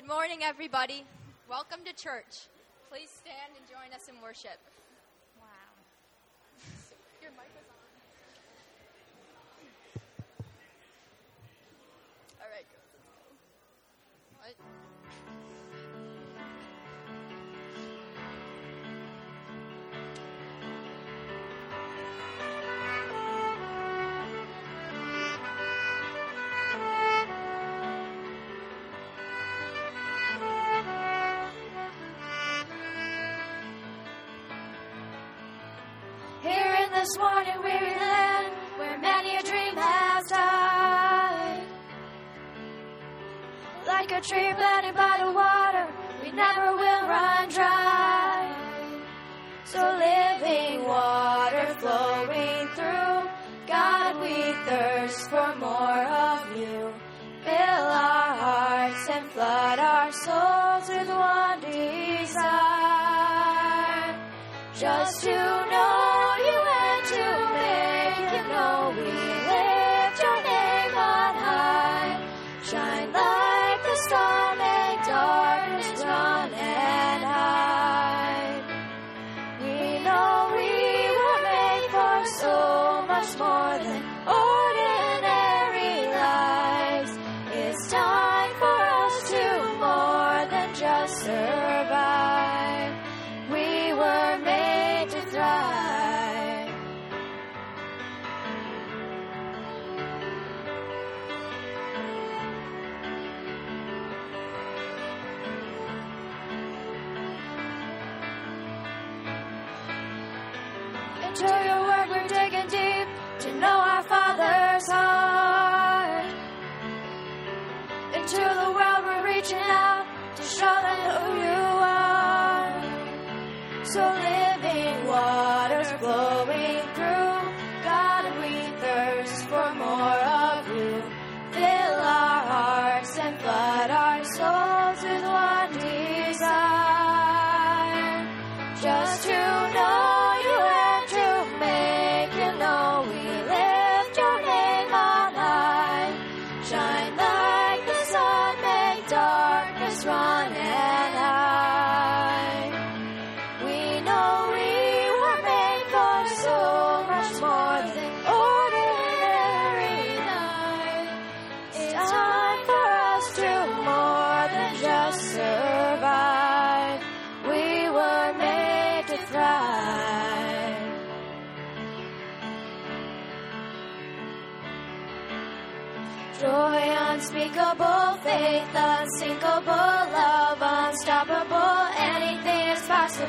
Good morning, everybody. Welcome to church. Please stand and join us in worship. This morning weary land, where many a dream has died. Like a tree planted by the water, we never will run dry. So living water flowing through, God, we thirst for more of you. Fill our hearts and flood our souls with one desire. Just to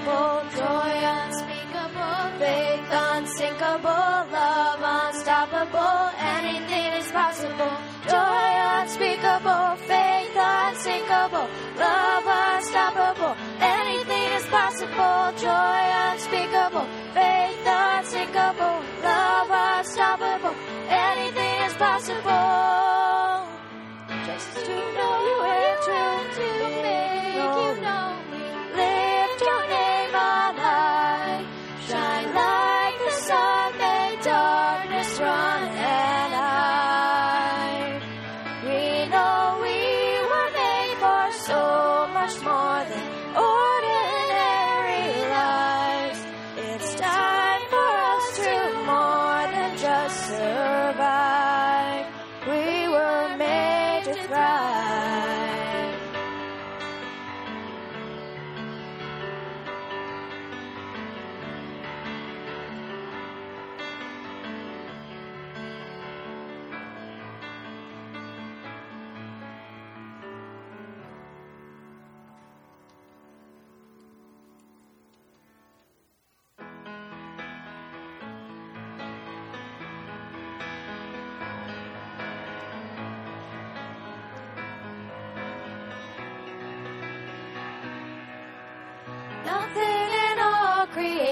is. Joy unspeakable, faith unsinkable, love unstoppable, anything is possible. Joy unspeakable, faith unsinkable, love unstoppable, anything is possible. Joy unspeakable, faith unsinkable, love unstoppable, anything is possible. Just to know you and to, to make you know high.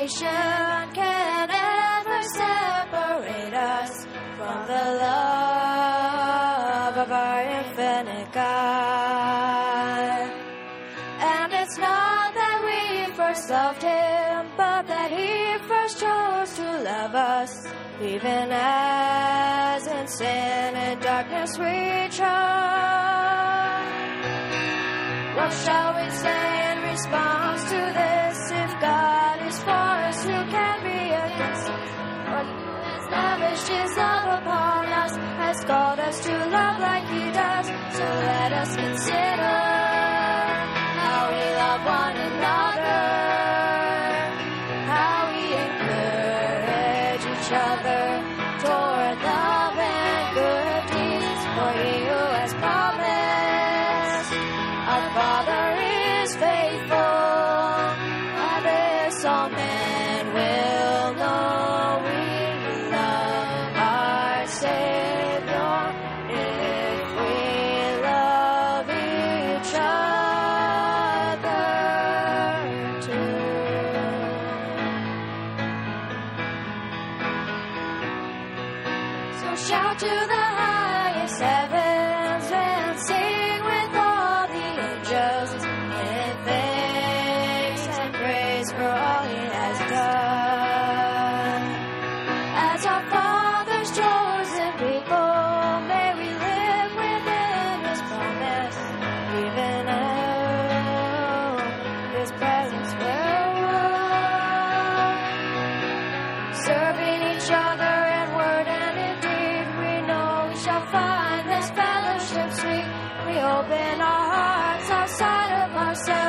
can ever separate us from the love of our infinite God. And it's not that we first loved Him, but that He first chose to love us. Even as in sin and darkness we trod, what shall we say in response to this? has called us to love like he does. So let us consider. yourself.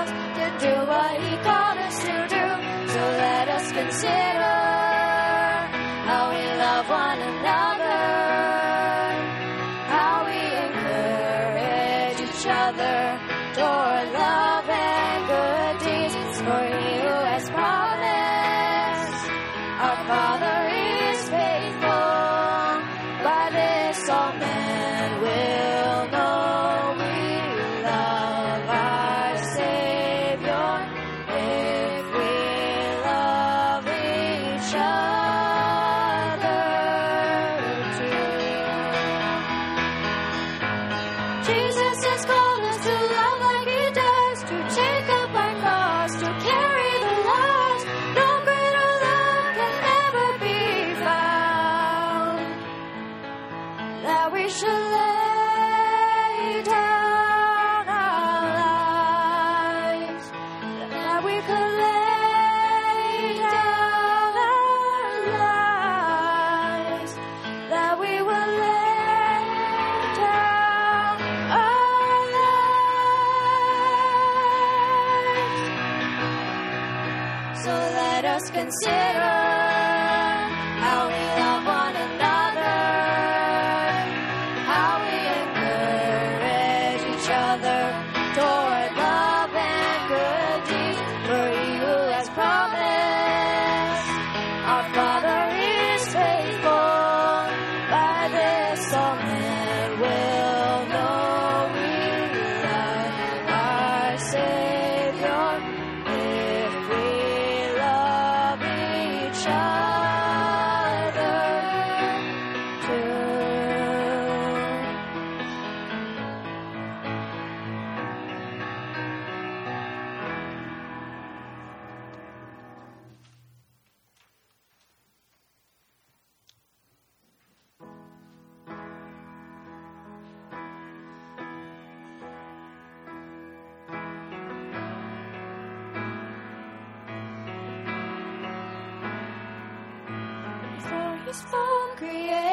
is from creation.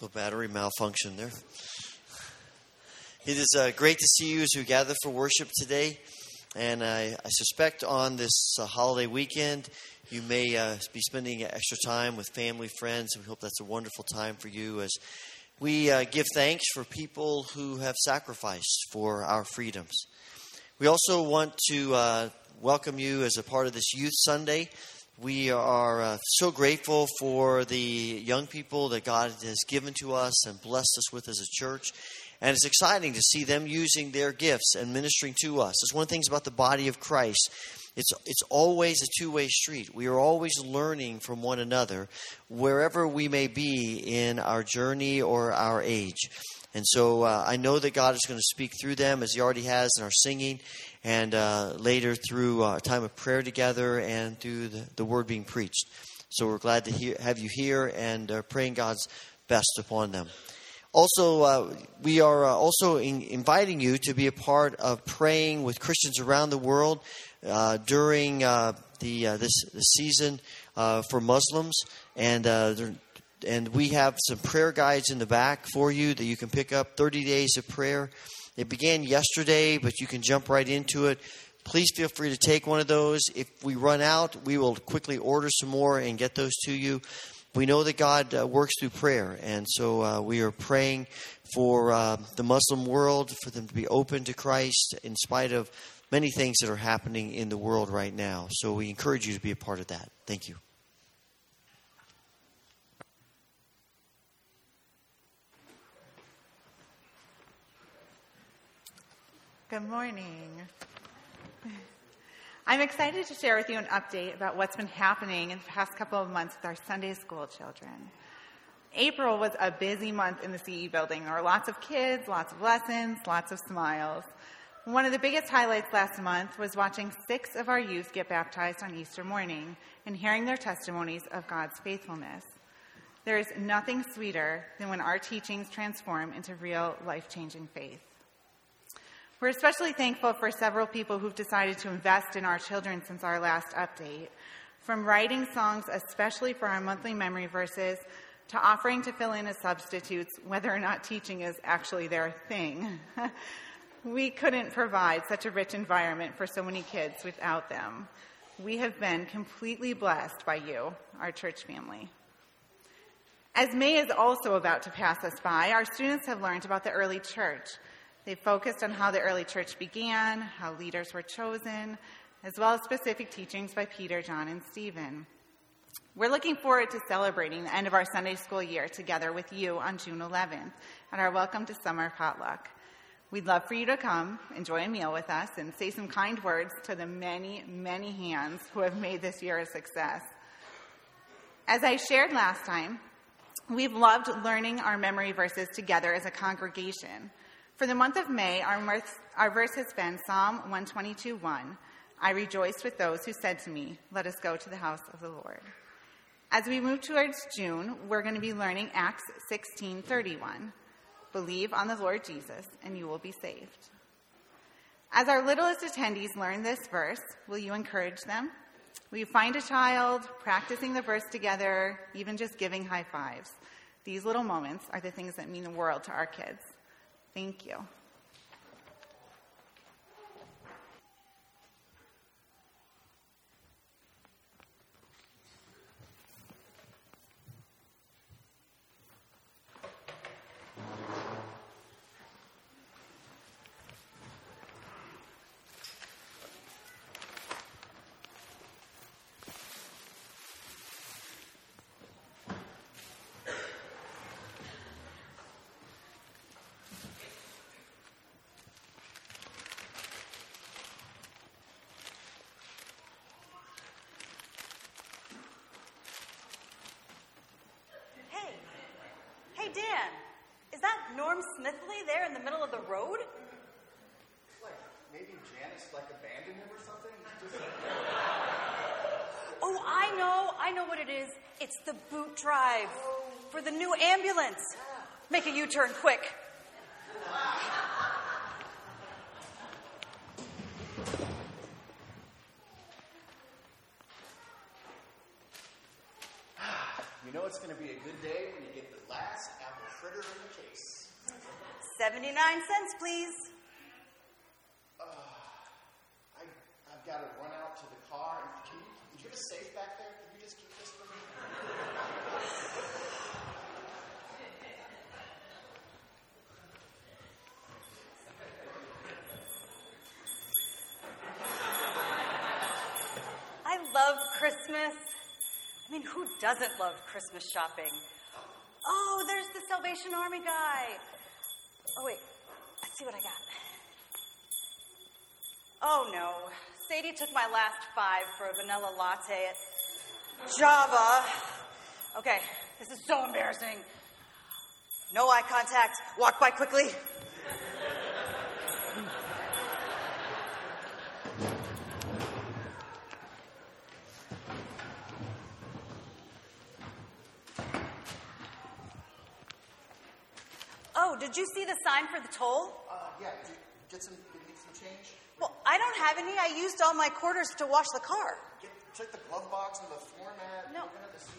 Little battery malfunction there. It is uh, great to see you as we gather for worship today. And I, I suspect on this uh, holiday weekend, you may uh, be spending extra time with family, friends, and we hope that's a wonderful time for you as we uh, give thanks for people who have sacrificed for our freedoms. We also want to uh, welcome you as a part of this Youth Sunday. We are uh, so grateful for the young people that God has given to us and blessed us with as a church. And it's exciting to see them using their gifts and ministering to us. It's one of the things about the body of Christ. It's, it's always a two way street. We are always learning from one another, wherever we may be in our journey or our age. And so uh, I know that God is going to speak through them as He already has in our singing, and uh, later through uh, a time of prayer together and through the, the word being preached. So we're glad to hear, have you here and uh, praying God's best upon them. Also, uh, we are uh, also in, inviting you to be a part of praying with Christians around the world uh, during uh, the uh, this, this season uh, for Muslims, and uh, and we have some prayer guides in the back for you that you can pick up. Thirty days of prayer. It began yesterday, but you can jump right into it. Please feel free to take one of those. If we run out, we will quickly order some more and get those to you. We know that God uh, works through prayer, and so uh, we are praying for uh, the Muslim world, for them to be open to Christ in spite of many things that are happening in the world right now. So we encourage you to be a part of that. Thank you. Good morning. I'm excited to share with you an update about what's been happening in the past couple of months with our Sunday school children. April was a busy month in the CE building. There were lots of kids, lots of lessons, lots of smiles. One of the biggest highlights last month was watching six of our youth get baptized on Easter morning and hearing their testimonies of God's faithfulness. There is nothing sweeter than when our teachings transform into real life changing faith. We're especially thankful for several people who've decided to invest in our children since our last update. From writing songs, especially for our monthly memory verses, to offering to fill in as substitutes, whether or not teaching is actually their thing. we couldn't provide such a rich environment for so many kids without them. We have been completely blessed by you, our church family. As May is also about to pass us by, our students have learned about the early church they focused on how the early church began, how leaders were chosen, as well as specific teachings by Peter, John, and Stephen. We're looking forward to celebrating the end of our Sunday school year together with you on June 11th at our Welcome to Summer potluck. We'd love for you to come, enjoy a meal with us, and say some kind words to the many, many hands who have made this year a success. As I shared last time, we've loved learning our memory verses together as a congregation. For the month of May, our, mirth, our verse has been Psalm 122 1. I rejoiced with those who said to me, Let us go to the house of the Lord. As we move towards June, we're going to be learning Acts 16 31. Believe on the Lord Jesus, and you will be saved. As our littlest attendees learn this verse, will you encourage them? Will you find a child practicing the verse together, even just giving high fives? These little moments are the things that mean the world to our kids. Thank you. Hey, Dan, is that Norm Smithley there in the middle of the road? Like, maybe Janice, like, abandoned him or something? Just... Oh, I know. I know what it is. It's the boot drive for the new ambulance. Make a U turn quick. You know it's going to be a good day when you get the last apple fritter in the case. 79 cents, please. Uh, I, I've got to run out to the car. Can you, do you have a safe back there? Can you just keep this for me? I love Christmas. I mean, who doesn't love Christmas shopping? Oh, there's the Salvation Army guy. Oh, wait. Let's see what I got. Oh, no. Sadie took my last five for a vanilla latte at Java. Okay, this is so embarrassing. No eye contact. Walk by quickly. Oh, did you see the sign for the toll? Uh, yeah, did you get some, did you get some change? Well, I don't have any. I used all my quarters to wash the car. Get, check the glove box and the floor mat. No. It's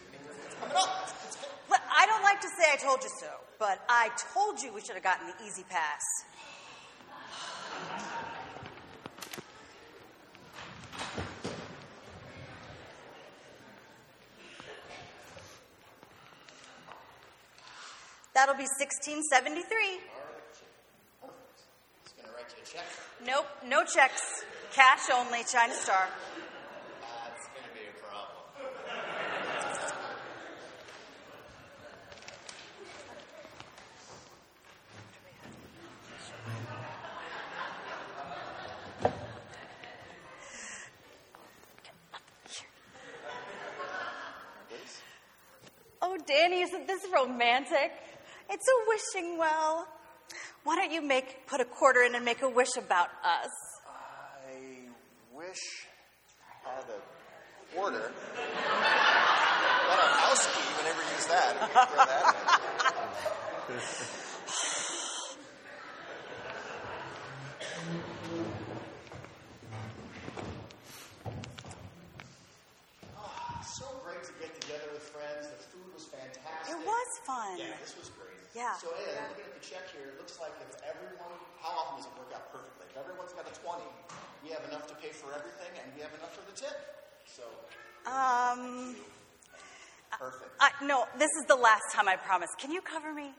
coming up. It's, it's, But I don't like to say I told you so, but I told you we should have gotten the E-ZPass. That'll be 1673. It's going to write you a check. Nope, no checks. Cash only, China Star. That's going to be a problem. Oh, Danny, isn't this romantic? It's a wishing well. Why don't you make put a quarter in and make a wish about us? I wish I had a quarter. Let our house key, we never use that. We throw that in. Ah, so great to get together with friends. The food was fantastic. It was fun. Yeah, this was great. Yeah. So, hey, I'm looking at the check here. It looks like if everyone, how often does it work out perfectly? If everyone's got a 20, we have enough to pay for everything and we have enough for the tip. So, Um, perfect. I, no, this is the last time I promise. Can you cover me?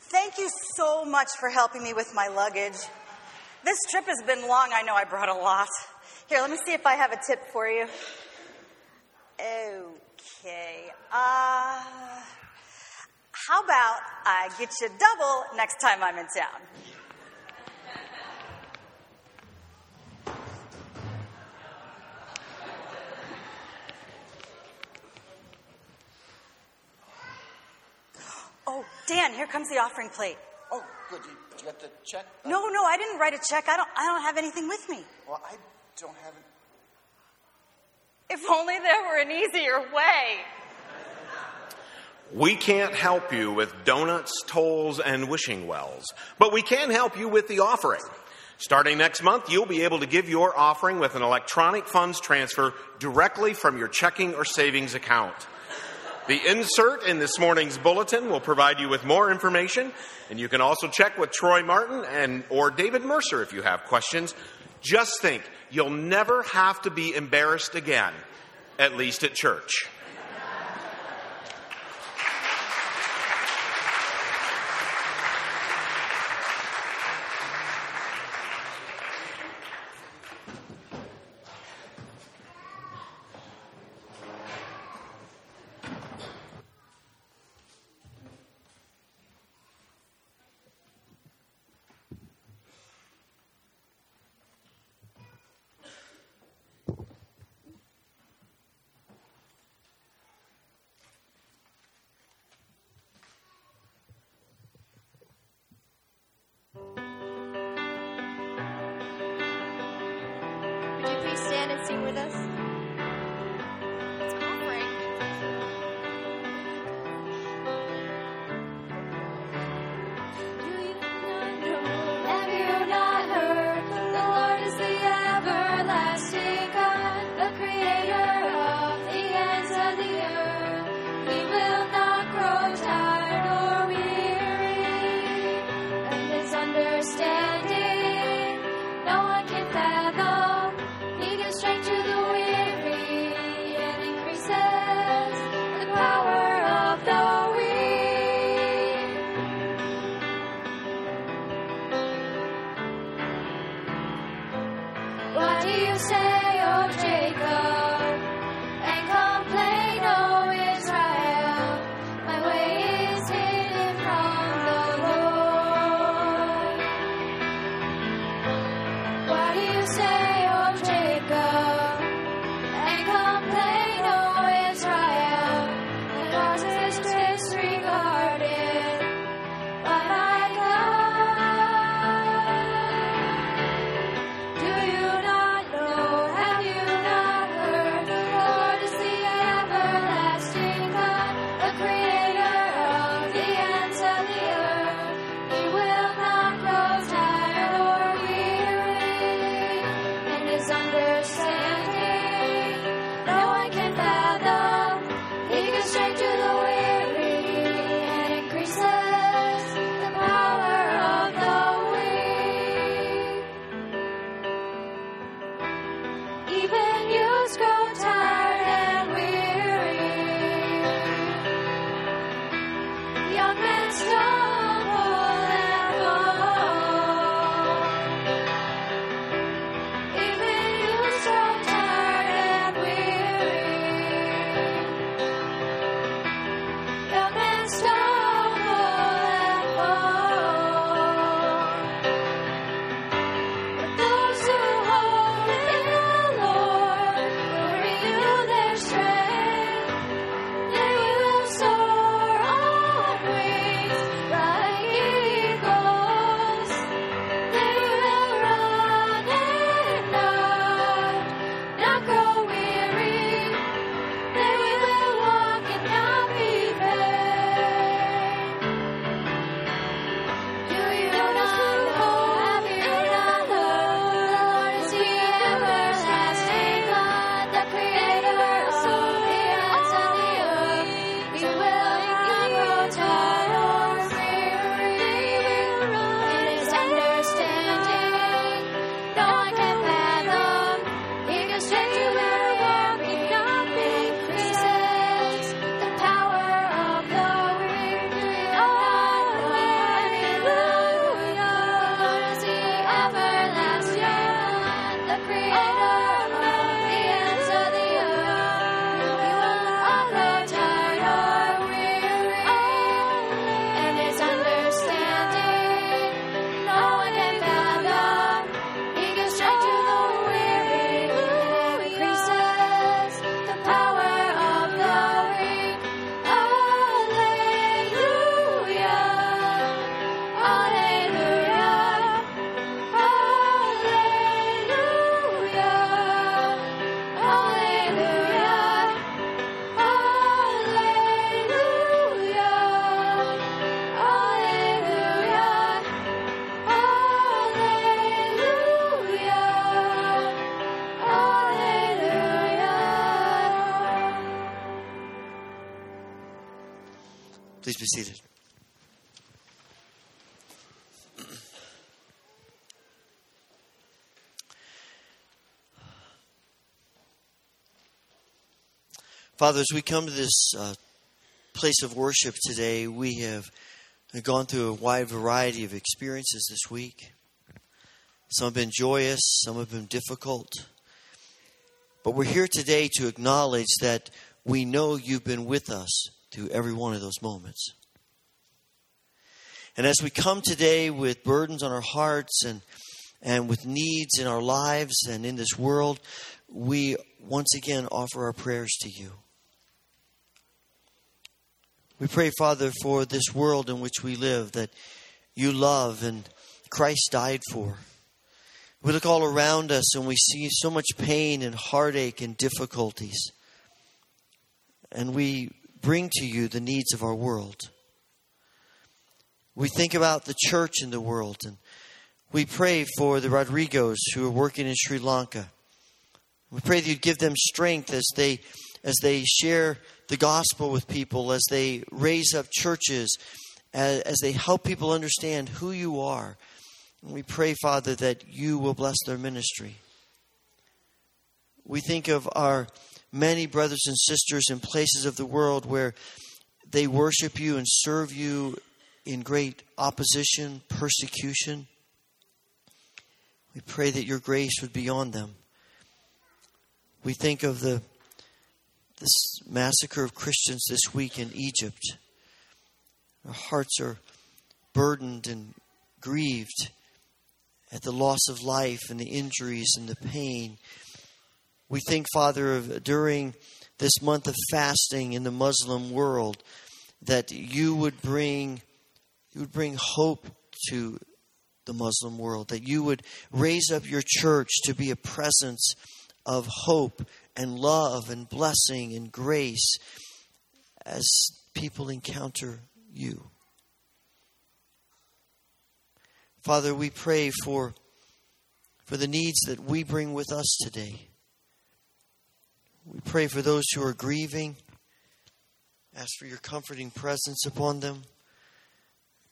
Thank you so much for helping me with my luggage. This trip has been long. I know I brought a lot. Here, let me see if I have a tip for you. Okay. Uh, how about I get you double next time I'm in town? Oh, Dan, here comes the offering plate. Oh, good. Did you, did get the check? Uh, no, no, I didn't write a check. I don't I don't have anything with me. Well, I don't have it. If only there were an easier way. We can't help you with donuts, tolls, and wishing wells, but we can help you with the offering. Starting next month, you'll be able to give your offering with an electronic funds transfer directly from your checking or savings account. The insert in this morning's bulletin will provide you with more information, and you can also check with Troy Martin and or David Mercer if you have questions. Just think, you'll never have to be embarrassed again, at least at church. Father, as we come to this uh, place of worship today, we have gone through a wide variety of experiences this week. Some have been joyous, some have been difficult. But we're here today to acknowledge that we know you've been with us through every one of those moments. And as we come today with burdens on our hearts and, and with needs in our lives and in this world, we once again offer our prayers to you. We pray, Father, for this world in which we live that you love and Christ died for. We look all around us and we see so much pain and heartache and difficulties. And we bring to you the needs of our world. We think about the church in the world and we pray for the Rodrigos who are working in Sri Lanka. We pray that you'd give them strength as they as they share the gospel with people, as they raise up churches, as, as they help people understand who you are. And we pray, Father, that you will bless their ministry. We think of our many brothers and sisters in places of the world where they worship you and serve you in great opposition, persecution. We pray that your grace would be on them. We think of the this massacre of Christians this week in Egypt. Our hearts are burdened and grieved at the loss of life and the injuries and the pain. We think, Father, of during this month of fasting in the Muslim world, that you would bring you would bring hope to the Muslim world, that you would raise up your church to be a presence of hope and love and blessing and grace as people encounter you. Father, we pray for, for the needs that we bring with us today. We pray for those who are grieving. Ask for your comforting presence upon them.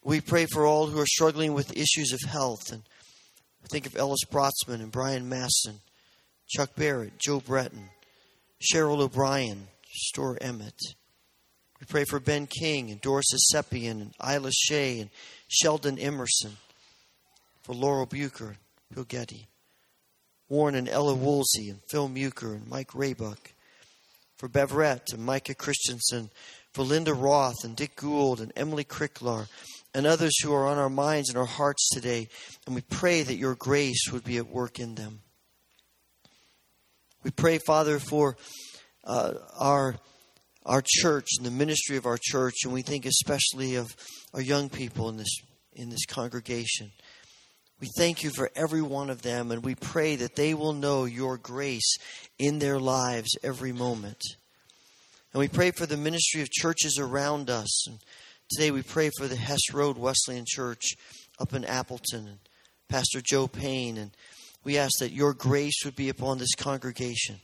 We pray for all who are struggling with issues of health. And think of Ellis Brotzman and Brian Masson, Chuck Barrett, Joe Breton, Cheryl O'Brien, Store Emmett. We pray for Ben King and Doris Esepian and Isla Shea and Sheldon Emerson. For Laurel Bucher, Bill Getty. Warren and Ella Woolsey and Phil Muker and Mike Raybuck. For Beverett and Micah Christensen. For Linda Roth and Dick Gould and Emily Cricklar and others who are on our minds and our hearts today. And we pray that your grace would be at work in them. We pray, Father, for uh, our our church and the ministry of our church, and we think especially of our young people in this in this congregation. We thank you for every one of them, and we pray that they will know your grace in their lives every moment. And we pray for the ministry of churches around us. And today we pray for the Hess Road Wesleyan Church up in Appleton and Pastor Joe Payne and we ask that your grace would be upon this congregation,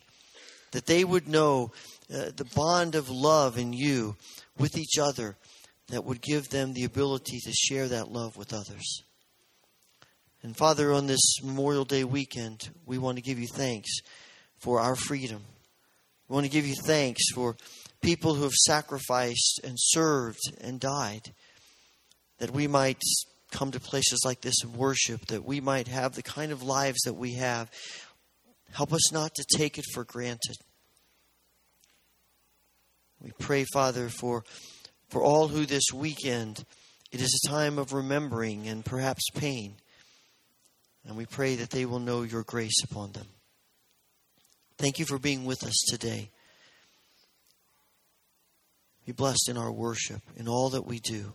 that they would know uh, the bond of love in you with each other that would give them the ability to share that love with others. And Father, on this Memorial Day weekend, we want to give you thanks for our freedom. We want to give you thanks for people who have sacrificed and served and died, that we might come to places like this and worship, that we might have the kind of lives that we have. Help us not to take it for granted. We pray, Father, for, for all who this weekend it is a time of remembering and perhaps pain. And we pray that they will know your grace upon them. Thank you for being with us today. Be blessed in our worship, in all that we do.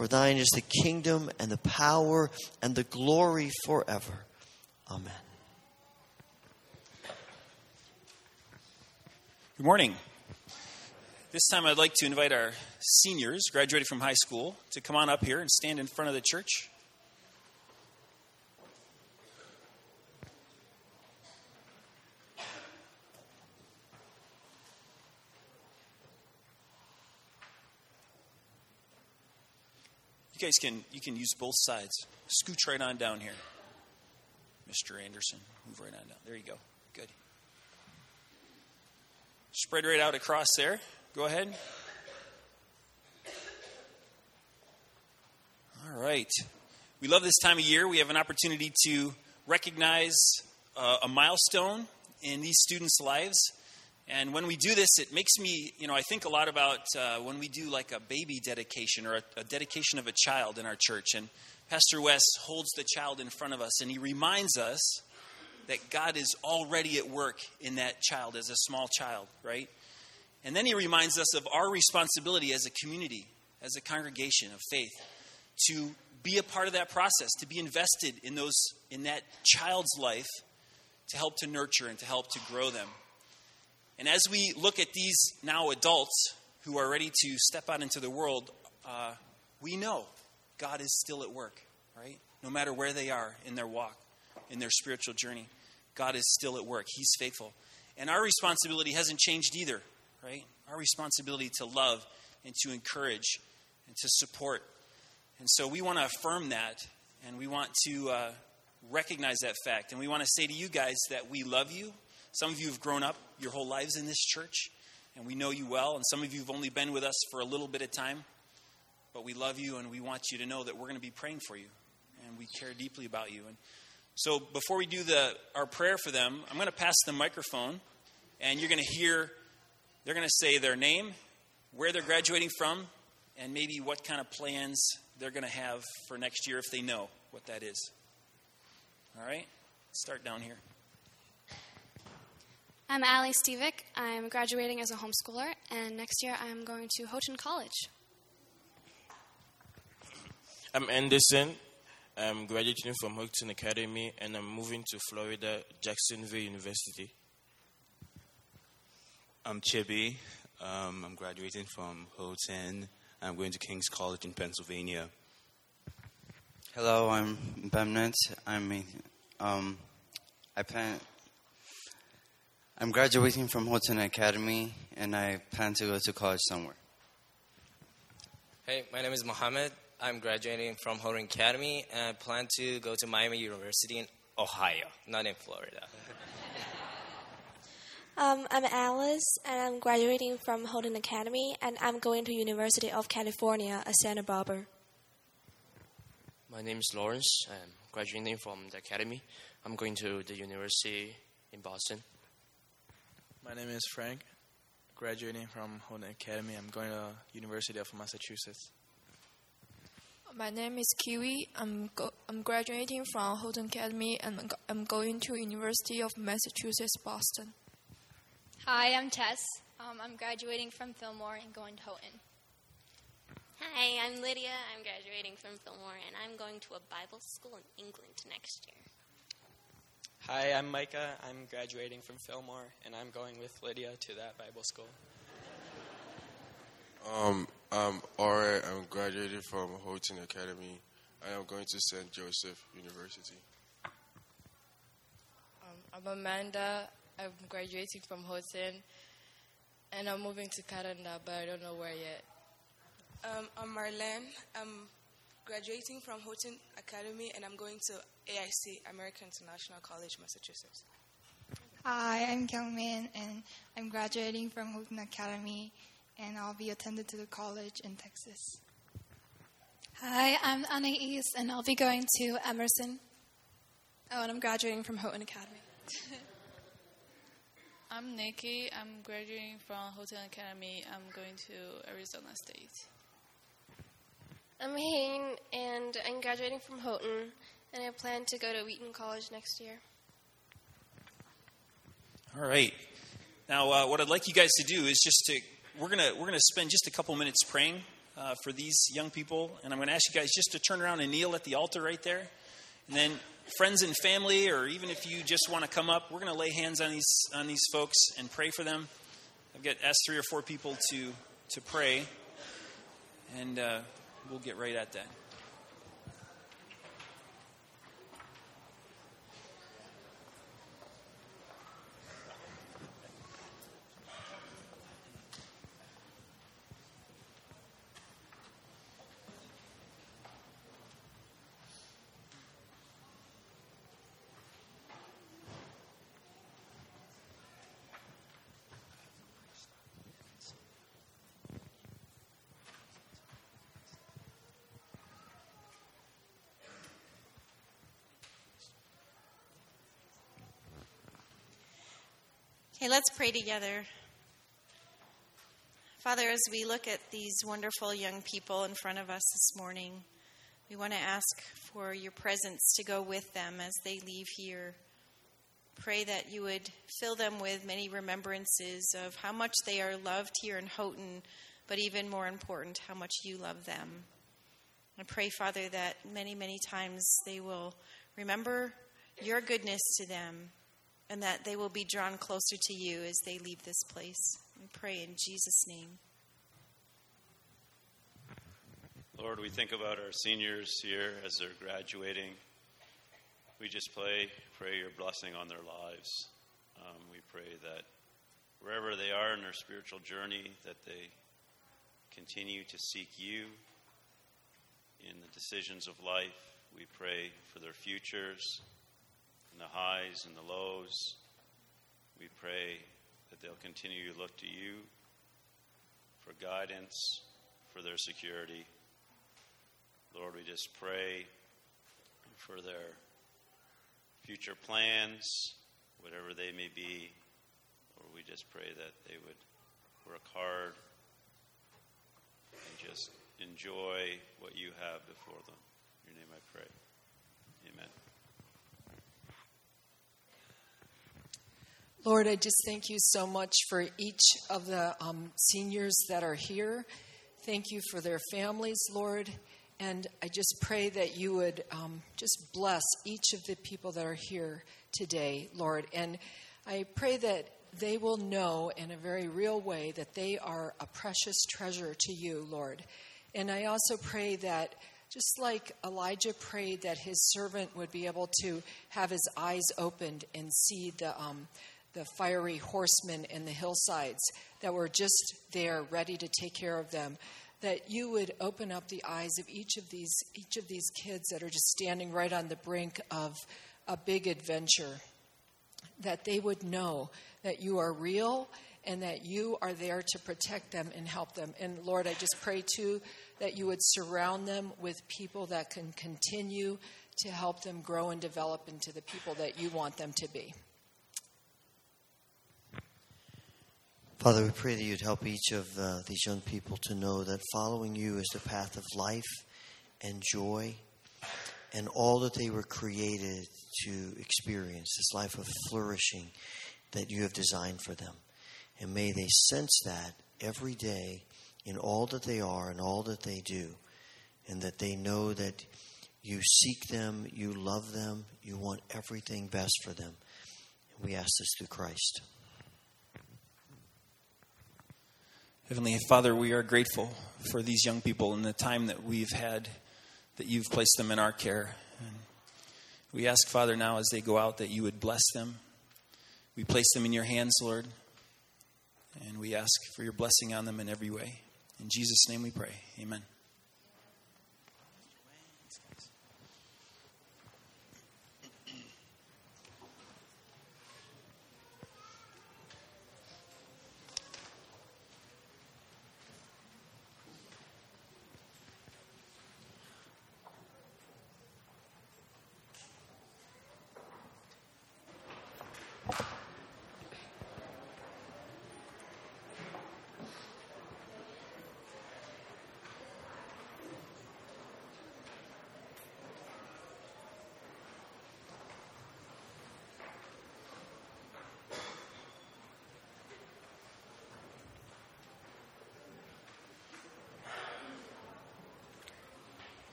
For thine is the kingdom and the power and the glory forever. Amen. Good morning. This time I'd like to invite our seniors graduating from high school to come on up here and stand in front of the church. You guys can you can use both sides. Scooch right on down here. Mr. Anderson, move right on down. There you go. Good. Spread right out across there. Go ahead. All right. We love this time of year. We have an opportunity to recognize uh, a milestone in these students' lives. And when we do this, it makes me, you know, I think a lot about uh, when we do like a baby dedication or a, a dedication of a child in our church. And Pastor Wes holds the child in front of us and he reminds us that God is already at work in that child as a small child, right? And then he reminds us of our responsibility as a community, as a congregation of faith, to be a part of that process, to be invested in those in that child's life, to help to nurture and to help to grow them. And as we look at these now adults who are ready to step out into the world, uh, we know God is still at work, right? No matter where they are in their walk, in their spiritual journey, God is still at work. He's faithful. And our responsibility hasn't changed either, right? Our responsibility to love and to encourage and to support. And so we want to affirm that and we want to uh, recognize that fact. And we want to say to you guys that we love you. Some of you have grown up your whole lives in this church, and we know you well. And some of you have only been with us for a little bit of time. But we love you, and we want you to know that we're going to be praying for you, and we care deeply about you. And so, before we do the our prayer for them, I'm going to pass the microphone, and you're going to hear. They're going to say their name, where they're graduating from, and maybe what kind of plans they're going to have for next year if they know what that is. All right, start down here. I'm Ali Stevick. I'm graduating as a homeschooler, and next year I'm going to Houghton College. I'm Anderson. I'm graduating from Houghton Academy, and I'm moving to Florida, Jacksonville University. I'm Chibi. Um, I'm graduating from Houghton. I'm going to King's College in Pennsylvania. Hello, I'm Bemnet. I'm um, I plan. I'm graduating from Houghton Academy, and I plan to go to college somewhere. Hey, my name is Mohammed. I'm graduating from Houghton Academy, and I plan to go to Miami University in Ohio, not in Florida. Um, I'm Alice, and I'm graduating from Houghton Academy, and I'm going to University of California at Santa Barbara. My name is Lawrence. I'm graduating from the academy. I'm going to the university in Boston. My name is Frank. Graduating from Houghton Academy. I'm going to University of Massachusetts. My name is Kiwi. I'm go- I'm graduating from Houghton Academy and I'm, go- I'm going to University of Massachusetts Boston. Hi, I'm Tess. Um, I'm graduating from Fillmore and going to Houghton. Hi, I'm Lydia. I'm graduating from Fillmore and I'm going to a Bible school in England next year. Hi, I'm Micah. I'm graduating from Fillmore and I'm going with Lydia to that Bible school. Um, I'm Ora. I'm graduating from Houghton Academy. and I am going to St. Joseph University. Um, I'm Amanda. I'm graduating from Houghton, and I'm moving to Canada, but I don't know where yet. Um, I'm Marlene. I'm graduating from Houghton Academy, and I'm going to AIC, American International College, Massachusetts. Hi, I'm Kyungmin, and I'm graduating from Houghton Academy, and I'll be attended to the college in Texas. Hi, I'm Anais, and I'll be going to Emerson. Oh, and I'm graduating from Houghton Academy. I'm Nikki. I'm graduating from Houghton Academy. I'm going to Arizona State. I'm Hayne, and I'm graduating from Houghton, and I plan to go to Wheaton College next year. All right. Now, uh, what I'd like you guys to do is just to we're gonna we're gonna spend just a couple minutes praying uh, for these young people. And I'm to ask you guys just to turn around and kneel at the altar right there. And then, friends and family, or even if you just want to come up, we're to lay hands on these on these folks and pray for them. I've got asked three or four people to to pray, and uh, we'll get right at that. Okay, let's pray together. Father, as we look at these wonderful young people in front of us this morning, we want to ask for your presence to go with them as they leave here. Pray that you would fill them with many remembrances of how much they are loved here in Houghton, but even more important, how much you love them. I pray, Father, that many, many times they will remember your goodness to them and that they will be drawn closer to you as they leave this place. We pray in Jesus' name. Lord, we think about our seniors here as they're graduating. We just pray, pray your blessing on their lives. Um, we pray that wherever they are in their spiritual journey, that they continue to seek you in the decisions of life. We pray for their futures the highs and the lows. We pray that they'll continue to look to you for guidance, for their security. Lord, we just pray for their future plans, whatever they may be. Lord, we just pray that they would work hard and just enjoy what you have before them. In your name I pray. Amen. Lord, I just thank you so much for each of the um, seniors that are here. Thank you for their families, Lord. And I just pray that you would um, just bless each of the people that are here today, Lord. And I pray that they will know in a very real way that they are a precious treasure to you, Lord. And I also pray that just like Elijah prayed that his servant would be able to have his eyes opened and see the um, the fiery horsemen in the hillsides that were just there ready to take care of them that you would open up the eyes of each of these each of these kids that are just standing right on the brink of a big adventure that they would know that you are real and that you are there to protect them and help them. And lord i just pray too that you would surround them with people that can continue to help them grow and develop into the people that you want them to be Father, we pray that you'd help each of uh, these young people to know that following you is the path of life and joy and all that they were created to experience, this life of flourishing that you have designed for them. And may they sense that every day in all that they are and all that they do, and that they know that you seek them, you love them, you want everything best for them. We ask this through Christ. Heavenly Father, we are grateful for these young people and the time that we've had, that you've placed them in our care. And we ask, Father, now as they go out, that you would bless them. We place them in your hands, Lord, and we ask for your blessing on them in every way. In Jesus' name we pray. Amen.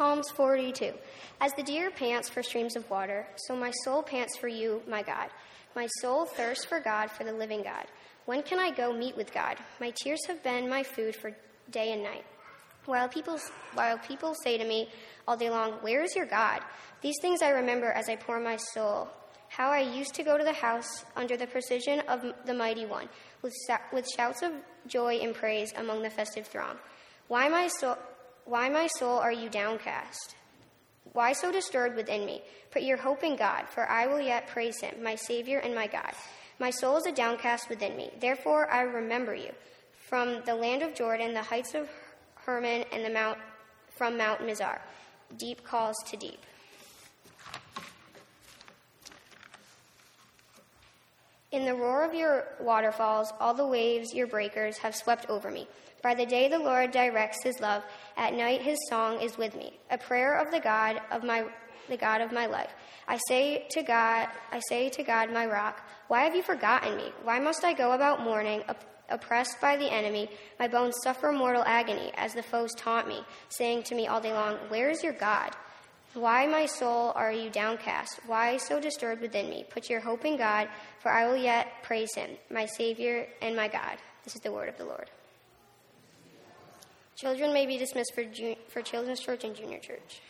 Psalms 42. As the deer pants for streams of water, so my soul pants for you, my God. My soul thirsts for God, for the living God. When can I go meet with God? My tears have been my food for day and night. While people, while people say to me all day long, Where is your God? These things I remember as I pour my soul. How I used to go to the house under the precision of the mighty one, with, with shouts of joy and praise among the festive throng. Why, my soul, why, my soul, are you downcast? Why so disturbed within me? Put your hope in God, for I will yet praise him, my Savior and my God. My soul is a downcast within me. Therefore I remember you. From the land of Jordan, the heights of Hermon, and the mount from Mount Mizar. Deep calls to deep. In the roar of your waterfalls, all the waves, your breakers, have swept over me. By the day the Lord directs his love, at night his song is with me, a prayer of the God of my the God of my life. I say to God, I say to God, my rock, why have you forgotten me? Why must I go about mourning, oppressed by the enemy? My bones suffer mortal agony as the foes taunt me, saying to me all day long, Where is your God? Why, my soul, are you downcast? Why so disturbed within me? Put your hope in God, for I will yet praise him, my Savior and my God. This is the word of the Lord. Children may be dismissed for, for Children's Church and Junior Church.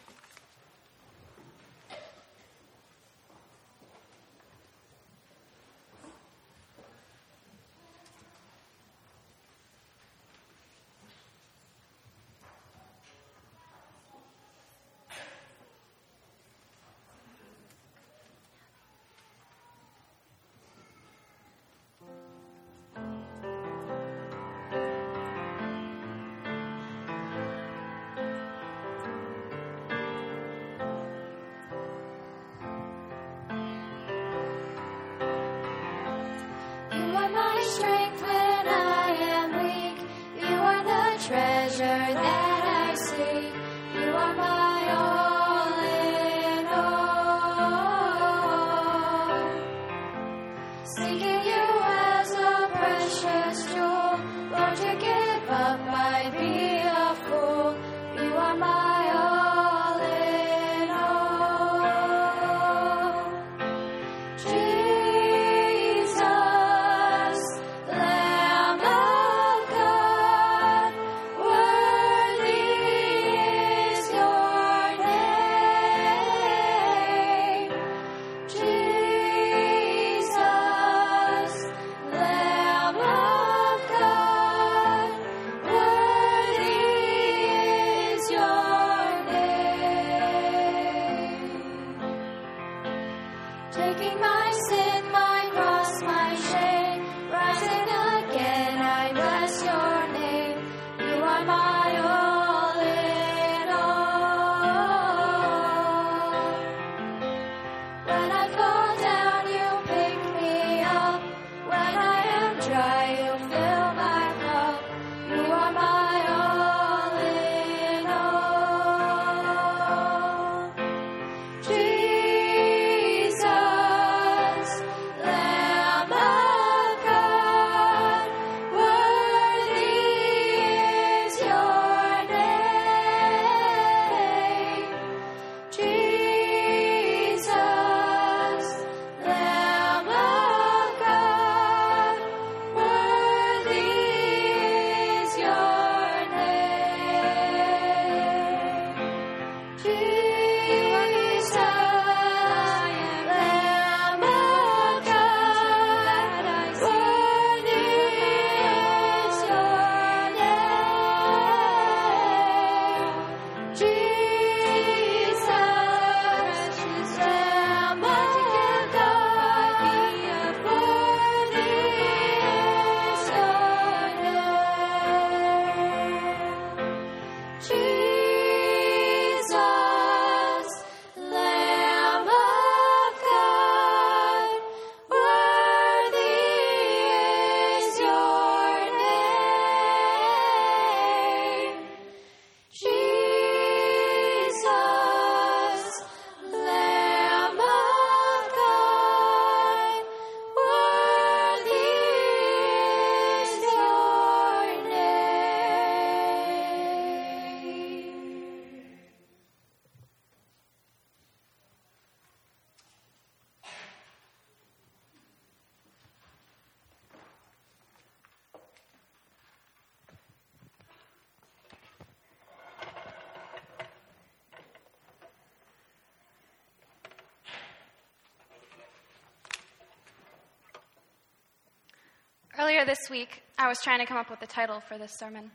Earlier this week, I was trying to come up with a title for this sermon.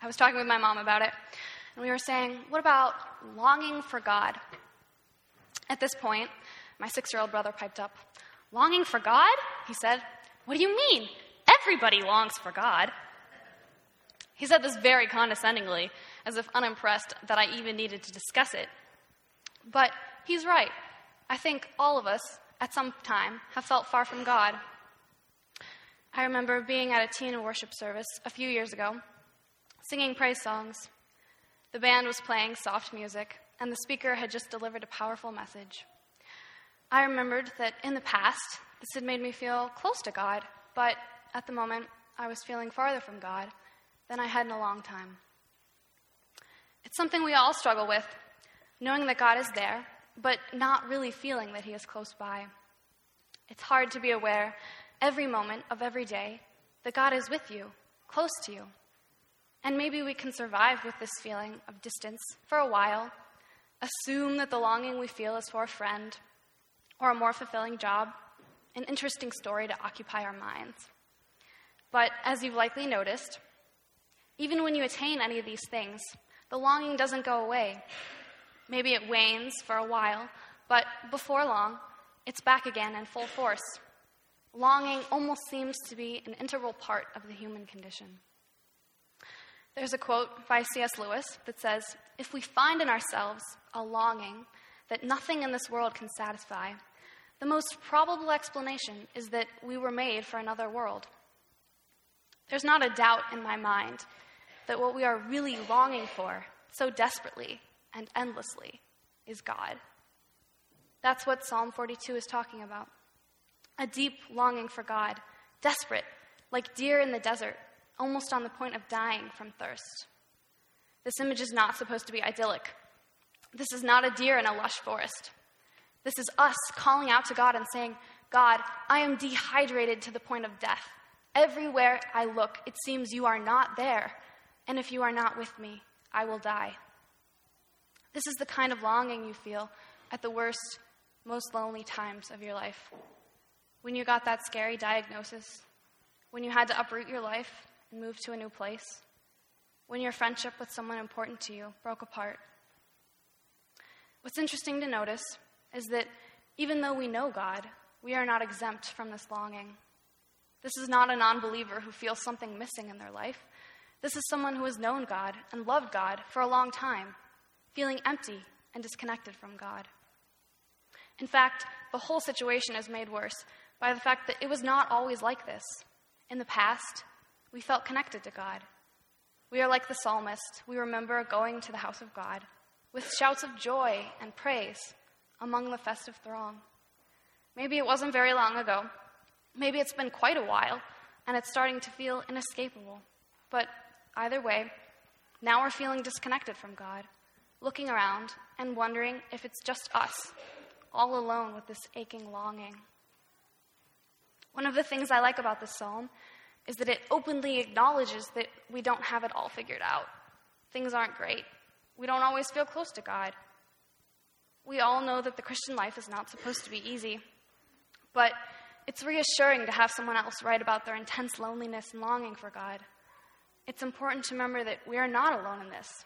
I was talking with my mom about it, and we were saying, what about longing for God? At this point, my six year old brother piped up. Longing for God? He said. What do you mean? Everybody longs for God. He said this very condescendingly, as if unimpressed that I even needed to discuss it. But he's right. I think all of us, at some time, have felt far from God. I remember being at a teen worship service a few years ago, singing praise songs. The band was playing soft music, and the speaker had just delivered a powerful message. I remembered that in the past, this had made me feel close to God, but at the moment, I was feeling farther from God than I had in a long time. It's something we all struggle with, knowing that God is there, but not really feeling that He is close by. It's hard to be aware every moment of every day that God is with you, close to you. And maybe we can survive with this feeling of distance for a while, assume that the longing we feel is for a friend or a more fulfilling job, an interesting story to occupy our minds. But as you've likely noticed, even when you attain any of these things, the longing doesn't go away. Maybe it wanes for a while, but before long, it's back again in full force. Longing almost seems to be an integral part of the human condition. There's a quote by C.S. Lewis that says If we find in ourselves a longing that nothing in this world can satisfy, the most probable explanation is that we were made for another world. There's not a doubt in my mind that what we are really longing for so desperately and endlessly is God. That's what Psalm 42 is talking about. A deep longing for God, desperate, like deer in the desert, almost on the point of dying from thirst. This image is not supposed to be idyllic. This is not a deer in a lush forest. This is us calling out to God and saying, God, I am dehydrated to the point of death. Everywhere I look, it seems you are not there. And if you are not with me, I will die. This is the kind of longing you feel at the worst, most lonely times of your life. When you got that scary diagnosis, when you had to uproot your life and move to a new place, when your friendship with someone important to you broke apart. What's interesting to notice is that even though we know God, we are not exempt from this longing. This is not a non believer who feels something missing in their life. This is someone who has known God and loved God for a long time, feeling empty and disconnected from God. In fact, the whole situation is made worse by the fact that it was not always like this. In the past, we felt connected to God. We are like the psalmist. We remember going to the house of God with shouts of joy and praise among the festive throng. Maybe it wasn't very long ago. Maybe it's been quite a while, and it's starting to feel inescapable. But either way, now we're feeling disconnected from God, looking around and wondering if it's just us, all alone with this aching longing. One of the things I like about this psalm is that it openly acknowledges that we don't have it all figured out. Things aren't great. We don't always feel close to God. We all know that the Christian life is not supposed to be easy. But it's reassuring to have someone else write about their intense loneliness and longing for God. It's important to remember that we are not alone in this.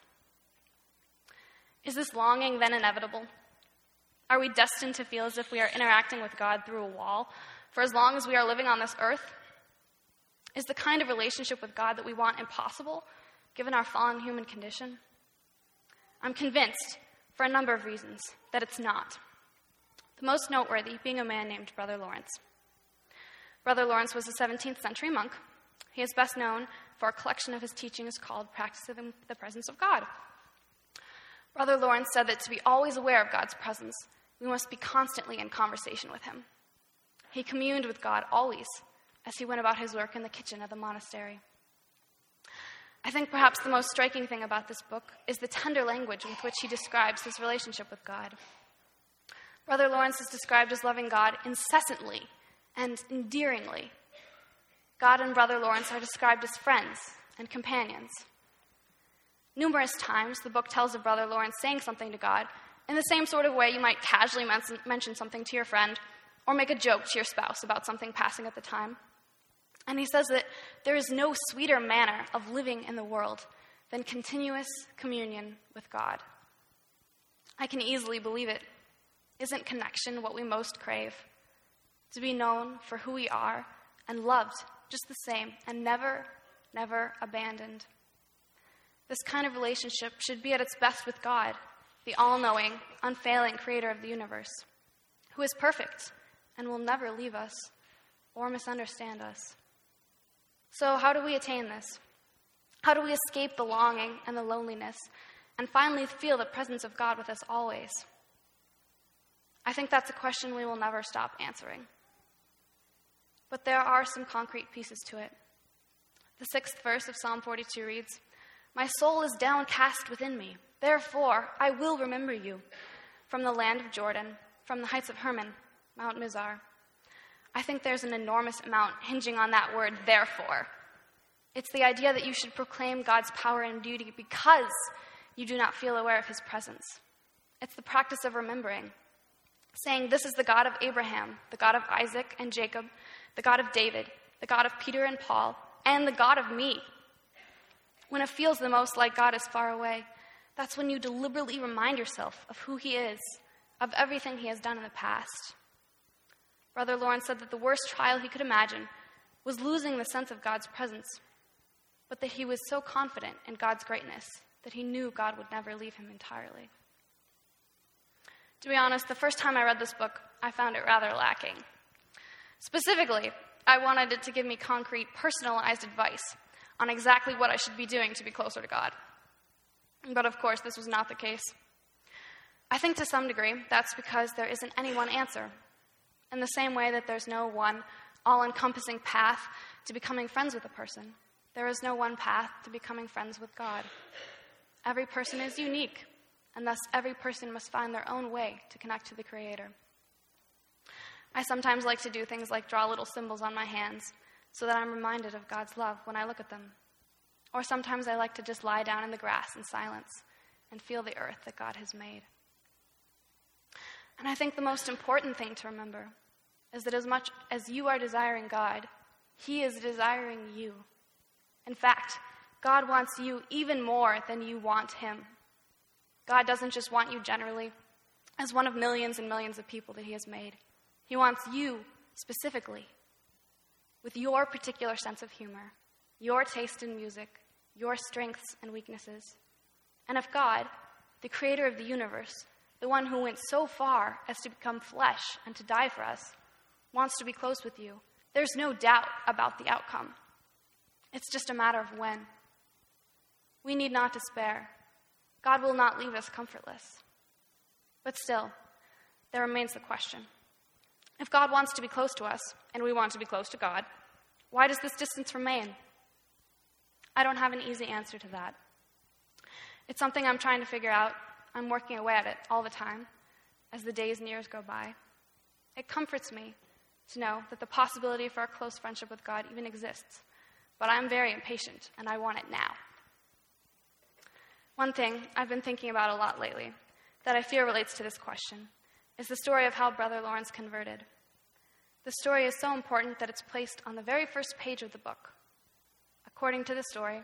Is this longing then inevitable? Are we destined to feel as if we are interacting with God through a wall for as long as we are living on this earth? Is the kind of relationship with God that we want impossible, given our fallen human condition? I'm convinced, for a number of reasons, that it's not. The most noteworthy being a man named Brother Lawrence. Brother Lawrence was a 17th century monk. He is best known for a collection of his teachings called Practicing the Presence of God. Brother Lawrence said that to be always aware of God's presence, we must be constantly in conversation with Him. He communed with God always as he went about his work in the kitchen of the monastery. I think perhaps the most striking thing about this book is the tender language with which he describes his relationship with God. Brother Lawrence is described as loving God incessantly and endearingly. God and Brother Lawrence are described as friends and companions. Numerous times, the book tells of Brother Lawrence saying something to God in the same sort of way you might casually mention something to your friend or make a joke to your spouse about something passing at the time. And he says that there is no sweeter manner of living in the world than continuous communion with God. I can easily believe it. Isn't connection what we most crave? To be known for who we are and loved just the same and never, never abandoned. This kind of relationship should be at its best with God, the all knowing, unfailing creator of the universe, who is perfect and will never leave us or misunderstand us. So, how do we attain this? How do we escape the longing and the loneliness and finally feel the presence of God with us always? I think that's a question we will never stop answering. But there are some concrete pieces to it. The sixth verse of Psalm 42 reads My soul is downcast within me. Therefore, I will remember you from the land of Jordan, from the heights of Hermon, Mount Mizar. I think there's an enormous amount hinging on that word, therefore. It's the idea that you should proclaim God's power and beauty because you do not feel aware of his presence. It's the practice of remembering, saying, This is the God of Abraham, the God of Isaac and Jacob, the God of David, the God of Peter and Paul, and the God of me. When it feels the most like God is far away, that's when you deliberately remind yourself of who He is, of everything He has done in the past. Brother Lawrence said that the worst trial he could imagine was losing the sense of God's presence, but that he was so confident in God's greatness that he knew God would never leave him entirely. To be honest, the first time I read this book, I found it rather lacking. Specifically, I wanted it to give me concrete, personalized advice on exactly what I should be doing to be closer to God. But of course, this was not the case. I think to some degree that's because there isn't any one answer. In the same way that there's no one all encompassing path to becoming friends with a person, there is no one path to becoming friends with God. Every person is unique, and thus every person must find their own way to connect to the Creator. I sometimes like to do things like draw little symbols on my hands so that I'm reminded of God's love when I look at them. Or sometimes I like to just lie down in the grass in silence and feel the earth that God has made. And I think the most important thing to remember is that as much as you are desiring God, He is desiring you. In fact, God wants you even more than you want Him. God doesn't just want you generally as one of millions and millions of people that He has made. He wants you specifically, with your particular sense of humor, your taste in music, your strengths and weaknesses. And if God, the creator of the universe, the one who went so far as to become flesh and to die for us, wants to be close with you, there's no doubt about the outcome. It's just a matter of when. We need not despair. God will not leave us comfortless. But still, there remains the question if God wants to be close to us, and we want to be close to God, why does this distance remain? I don't have an easy answer to that. It's something I'm trying to figure out. I'm working away at it all the time as the days and years go by. It comforts me to know that the possibility for a close friendship with God even exists, but I'm very impatient and I want it now. One thing I've been thinking about a lot lately that I fear relates to this question is the story of how Brother Lawrence converted. The story is so important that it's placed on the very first page of the book. According to the story,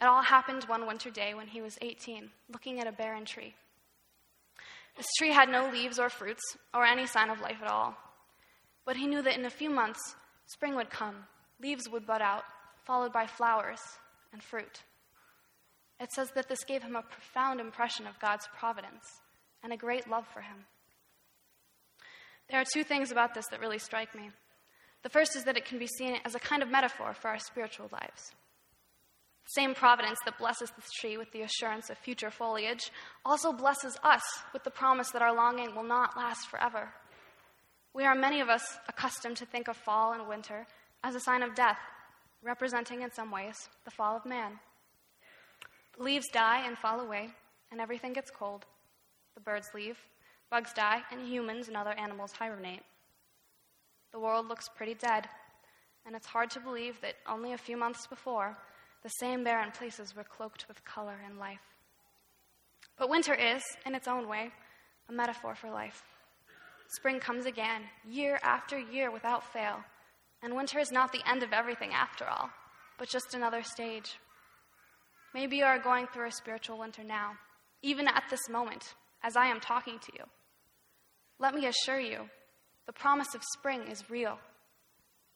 it all happened one winter day when he was 18, looking at a barren tree. This tree had no leaves or fruits or any sign of life at all. But he knew that in a few months, spring would come, leaves would bud out, followed by flowers and fruit. It says that this gave him a profound impression of God's providence and a great love for him. There are two things about this that really strike me. The first is that it can be seen as a kind of metaphor for our spiritual lives. Same providence that blesses this tree with the assurance of future foliage also blesses us with the promise that our longing will not last forever. We are, many of us, accustomed to think of fall and winter as a sign of death, representing in some ways the fall of man. The leaves die and fall away, and everything gets cold. The birds leave, bugs die, and humans and other animals hibernate. The world looks pretty dead, and it's hard to believe that only a few months before, the same barren places were cloaked with color and life. But winter is, in its own way, a metaphor for life. Spring comes again, year after year without fail, And winter is not the end of everything after all, but just another stage. Maybe you are going through a spiritual winter now, even at this moment, as I am talking to you. Let me assure you, the promise of spring is real.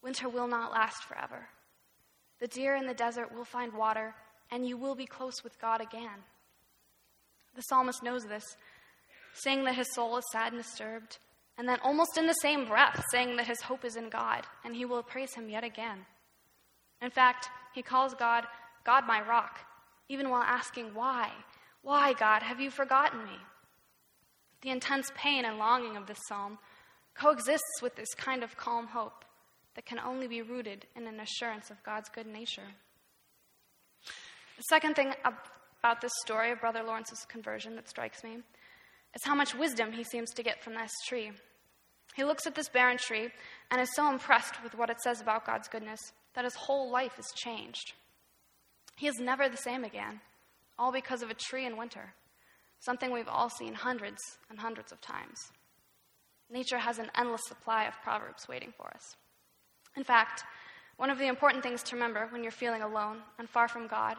Winter will not last forever. The deer in the desert will find water, and you will be close with God again. The psalmist knows this, saying that his soul is sad and disturbed, and then almost in the same breath, saying that his hope is in God, and he will praise him yet again. In fact, he calls God, God my rock, even while asking, Why? Why, God, have you forgotten me? The intense pain and longing of this psalm coexists with this kind of calm hope that can only be rooted in an assurance of God's good nature. The second thing about this story of Brother Lawrence's conversion that strikes me is how much wisdom he seems to get from this tree. He looks at this barren tree and is so impressed with what it says about God's goodness that his whole life is changed. He is never the same again, all because of a tree in winter, something we've all seen hundreds and hundreds of times. Nature has an endless supply of proverbs waiting for us. In fact, one of the important things to remember when you're feeling alone and far from God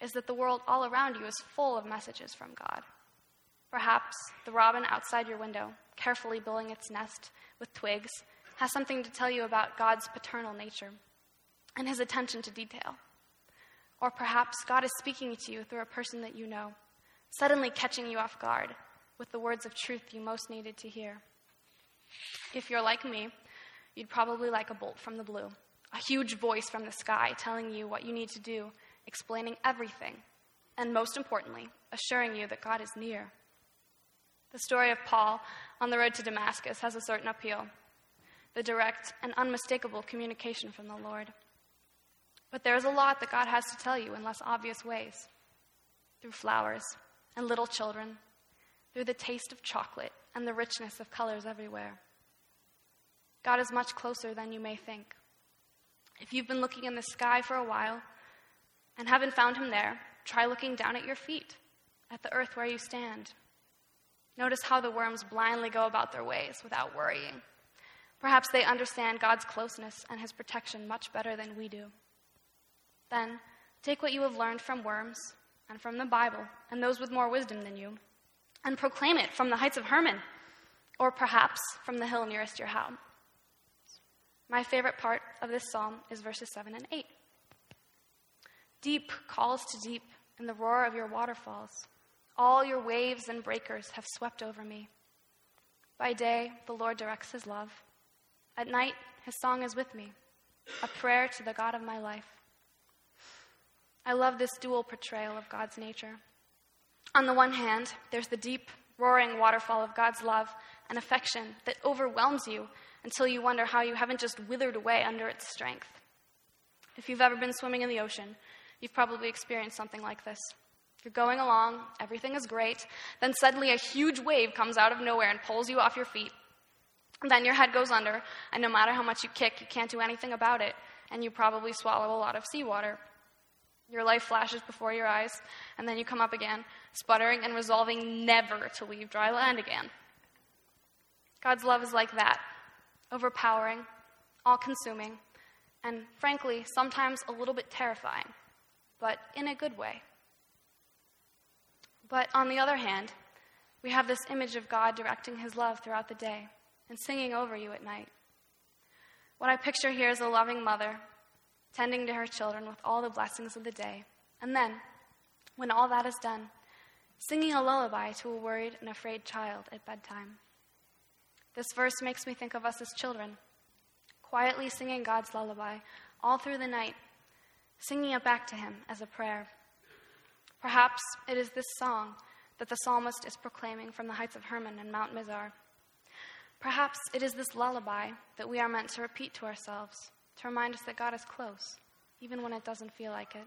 is that the world all around you is full of messages from God. Perhaps the robin outside your window, carefully building its nest with twigs, has something to tell you about God's paternal nature and his attention to detail. Or perhaps God is speaking to you through a person that you know, suddenly catching you off guard with the words of truth you most needed to hear. If you're like me, you'd probably like a bolt from the blue, a huge voice from the sky telling you what you need to do, explaining everything, and most importantly, assuring you that God is near. The story of Paul on the road to Damascus has a certain appeal the direct and unmistakable communication from the Lord. But there is a lot that God has to tell you in less obvious ways through flowers and little children, through the taste of chocolate and the richness of colors everywhere. God is much closer than you may think. If you've been looking in the sky for a while and haven't found him there, try looking down at your feet, at the earth where you stand. Notice how the worms blindly go about their ways without worrying. Perhaps they understand God's closeness and his protection much better than we do. Then, take what you have learned from worms and from the Bible and those with more wisdom than you, and proclaim it from the heights of Hermon, or perhaps from the hill nearest your house. My favorite part of this psalm is verses 7 and 8. Deep calls to deep in the roar of your waterfalls. All your waves and breakers have swept over me. By day, the Lord directs his love. At night, his song is with me, a prayer to the God of my life. I love this dual portrayal of God's nature. On the one hand, there's the deep, roaring waterfall of God's love and affection that overwhelms you until you wonder how you haven't just withered away under its strength. If you've ever been swimming in the ocean, you've probably experienced something like this. You're going along, everything is great, then suddenly a huge wave comes out of nowhere and pulls you off your feet. Then your head goes under, and no matter how much you kick, you can't do anything about it, and you probably swallow a lot of seawater. Your life flashes before your eyes, and then you come up again, sputtering and resolving never to leave dry land again. God's love is like that overpowering, all consuming, and frankly, sometimes a little bit terrifying, but in a good way. But on the other hand, we have this image of God directing his love throughout the day and singing over you at night. What I picture here is a loving mother tending to her children with all the blessings of the day. And then, when all that is done, singing a lullaby to a worried and afraid child at bedtime. This verse makes me think of us as children, quietly singing God's lullaby all through the night, singing it back to Him as a prayer. Perhaps it is this song that the psalmist is proclaiming from the heights of Hermon and Mount Mizar. Perhaps it is this lullaby that we are meant to repeat to ourselves to remind us that God is close, even when it doesn't feel like it.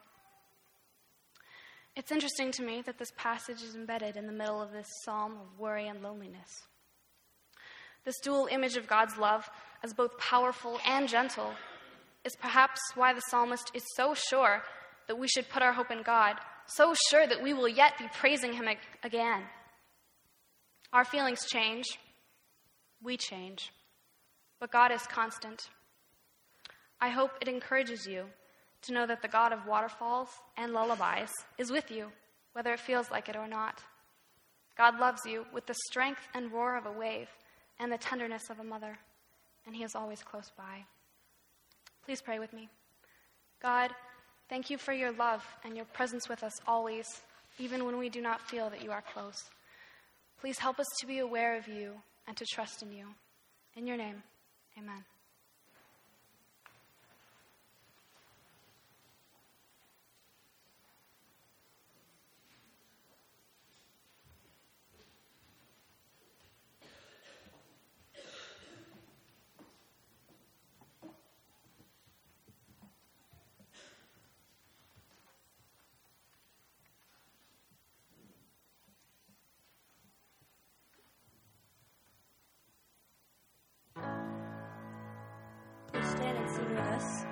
It's interesting to me that this passage is embedded in the middle of this psalm of worry and loneliness. This dual image of God's love as both powerful and gentle is perhaps why the psalmist is so sure that we should put our hope in God, so sure that we will yet be praising Him again. Our feelings change, we change, but God is constant. I hope it encourages you to know that the God of waterfalls and lullabies is with you, whether it feels like it or not. God loves you with the strength and roar of a wave and the tenderness of a mother, and He is always close by. Please pray with me. God, thank you for your love and your presence with us always, even when we do not feel that you are close. Please help us to be aware of you and to trust in you. In your name, amen. Yes.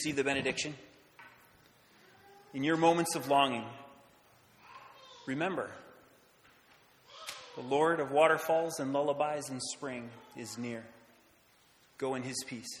receive the benediction? In your moments of longing, remember the Lord of waterfalls and lullabies in spring is near. Go in his peace.